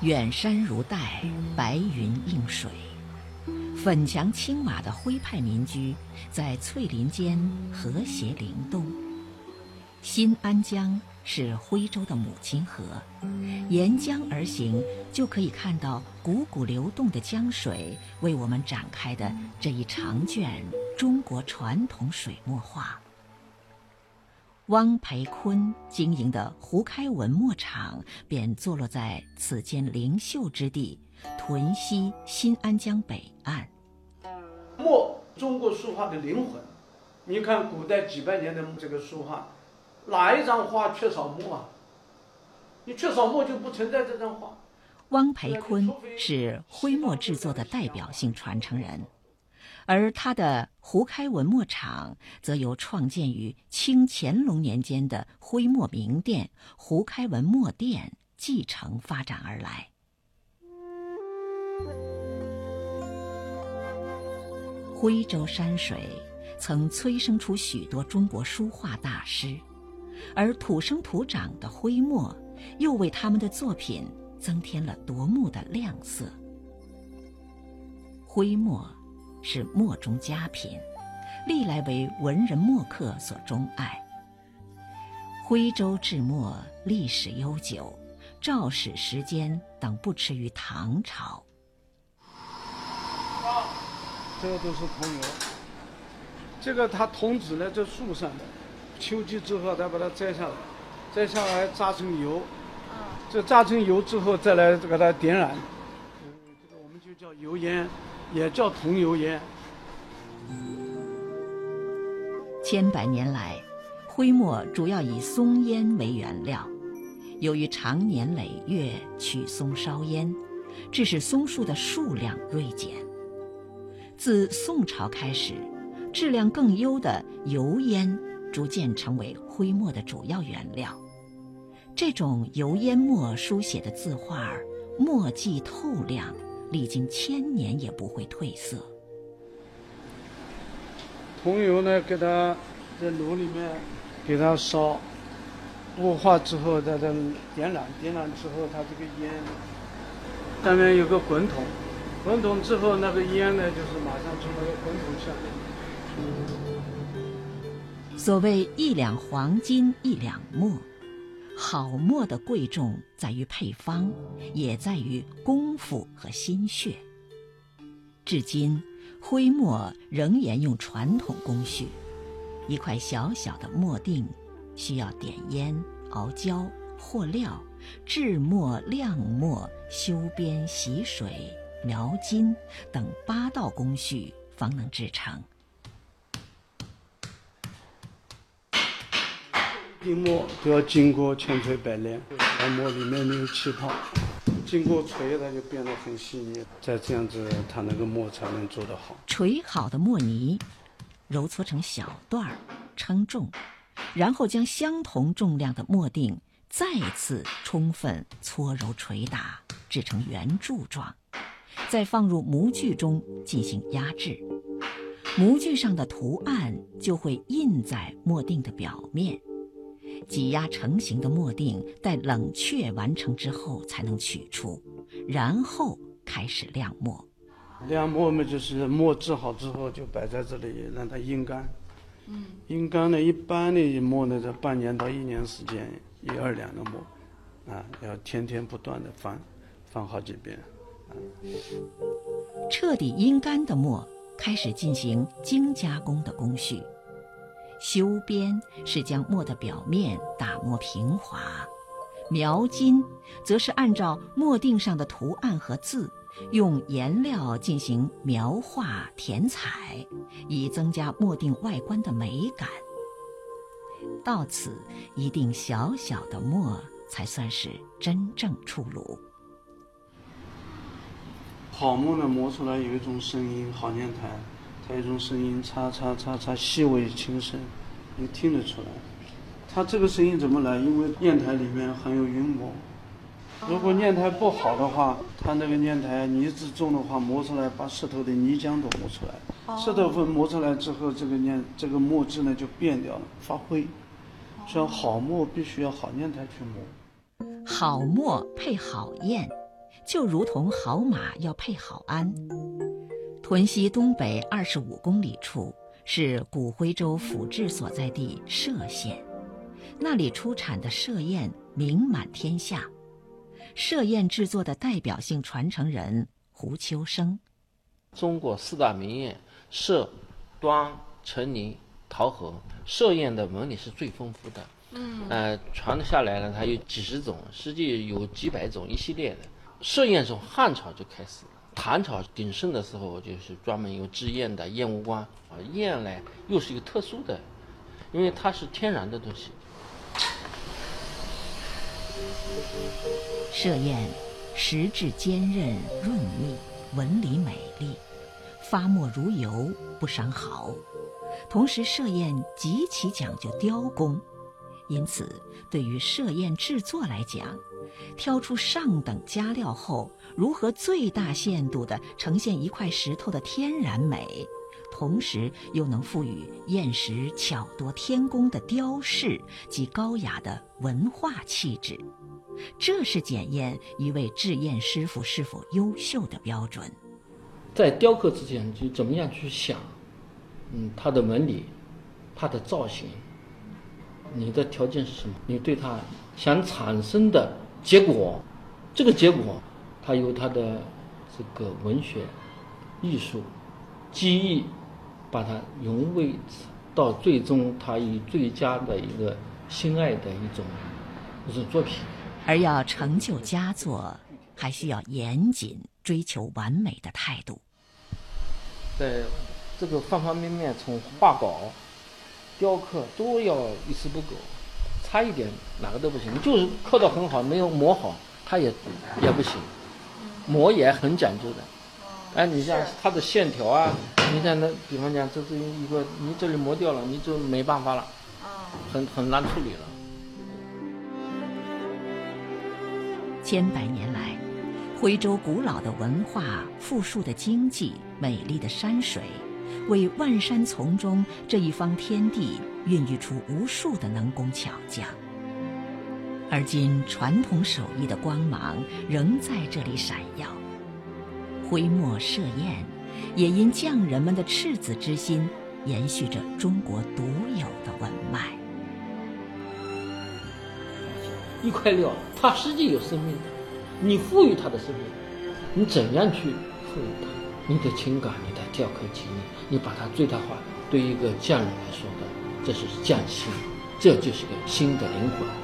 远山如黛，白云映水，粉墙青瓦的徽派民居在翠林间和谐灵动。新安江是徽州的母亲河，沿江而行就可以看到汩汩流动的江水为我们展开的这一长卷中国传统水墨画。汪培坤经营的胡开文墨厂便坐落在此间灵秀之地——屯溪新安江北岸。墨，中国书画的灵魂。你看古代几百年的这个书画，哪一张画缺少墨啊？你缺少墨就不存在这张画。汪培坤是徽墨制作的代表性传承人。而他的胡开文墨厂，则由创建于清乾隆年间的徽墨名店胡开文墨店继承发展而来。徽州山水曾催生出许多中国书画大师，而土生土长的徽墨，又为他们的作品增添了夺目的亮色。徽墨。是墨中佳品，历来为文人墨客所钟爱。徽州制墨历史悠久，肇始时间等不迟于唐朝。这个都是桐油，这个它桐子呢在树上的，秋季之后再把它摘下来，摘下来榨成油，这榨成油之后再来给它点燃，这个我们就叫油烟。也叫桐油烟。千百年来，徽墨主要以松烟为原料，由于长年累月取松烧烟，致使松树的数量锐减。自宋朝开始，质量更优的油烟逐渐成为徽墨的主要原料。这种油烟墨书写的字画，墨迹透亮。历经千年也不会褪色。桐油呢，给它在炉里面给它烧，雾化之后再再点燃，点燃之后它这个烟上面有个滚筒，滚筒之后那个烟呢，就是马上从那个滚筒下面。所谓一两黄金一两墨。好墨的贵重在于配方，也在于功夫和心血。至今，徽墨仍沿用传统工序，一块小小的墨锭，需要点烟、熬胶、和料、制墨、晾墨、修边、洗水、描金等八道工序，方能制成。定墨都要经过千锤百炼，让墨里面没有气泡，经过锤它就变得很细腻，再这样子它那个墨才能做得好。锤好的墨泥，揉搓成小段儿，称重，然后将相同重量的墨锭再次充分搓揉捶打，制成圆柱状，再放入模具中进行压制，模具上的图案就会印在墨锭的表面。挤压成型的墨锭，待冷却完成之后才能取出，然后开始晾墨。晾墨嘛，就是墨制好之后就摆在这里，让它阴干。嗯，阴干呢，一般的墨呢，在半年到一年时间，一二两的墨，啊，要天天不断的翻，翻好几遍。彻底阴干的墨，开始进行精加工的工序。修边是将墨的表面打磨平滑，描金则是按照墨锭上的图案和字，用颜料进行描画填彩，以增加墨锭外观的美感。到此，一锭小小的墨才算是真正出炉。好墨呢，磨出来有一种声音，好念台。它一种声音，嚓嚓嚓嚓，细微轻声，你听得出来。它这个声音怎么来？因为砚台里面含有云膜。如果砚台不好的话，它那个砚台泥质重的话，磨出来把石头的泥浆都磨出来。石头粉磨出来之后，这个砚这个墨汁呢就变掉了，发灰。像好墨必须要好砚台去磨。好墨配好砚，就如同好马要配好鞍。屯溪东北二十五公里处是古徽州府治所在地歙县，那里出产的歙砚名满天下。歙砚制作的代表性传承人胡秋生。中国四大名砚，歙、端、成宁、桃核。歙砚的纹理是最丰富的，嗯，呃，传下来了，它有几十种，实际有几百种一系列的。歙砚从汉朝就开始了，唐朝鼎盛的时候就是专门有制砚的砚务官啊。砚呢又是一个特殊的，因为它是天然的东西。歙砚实质坚韧润密，纹理美丽，发墨如油，不伤毫。同时，歙砚极其讲究雕工，因此，对于设砚制作来讲，挑出上等佳料后，如何最大限度地呈现一块石头的天然美，同时又能赋予砚石巧夺天工的雕饰及高雅的文化气质，这是检验一位制砚师傅是否优秀的标准。在雕刻之前，就怎么样去想？嗯，它的纹理，它的造型，你的条件是什么？你对他想产生的结果，这个结果，它由它的这个文学、艺术、技艺，把它融为到最终，它以最佳的一个心爱的一种一种作品。而要成就佳作，还需要严谨、追求完美的态度。在。这个方方面面，从画稿、雕刻都要一丝不苟，差一点哪个都不行。你就是刻的很好，没有磨好，它也也不行。磨也很讲究的。哎，你像它的线条啊，你像那，比方讲，这是一个，你这里磨掉了，你就没办法了，很很难处理了。千百年来，徽州古老的文化、富庶的经济、美丽的山水。为万山丛中这一方天地孕育出无数的能工巧匠，而今传统手艺的光芒仍在这里闪耀。徽墨歙砚也因匠人们的赤子之心，延续着中国独有的文脉。一块料，它实际有生命，你赋予它的生命，你怎样去赋予它？你的情感，你的雕刻技艺，你把它最大化。对一个匠人来说的，这是匠心，这就是个新的灵魂。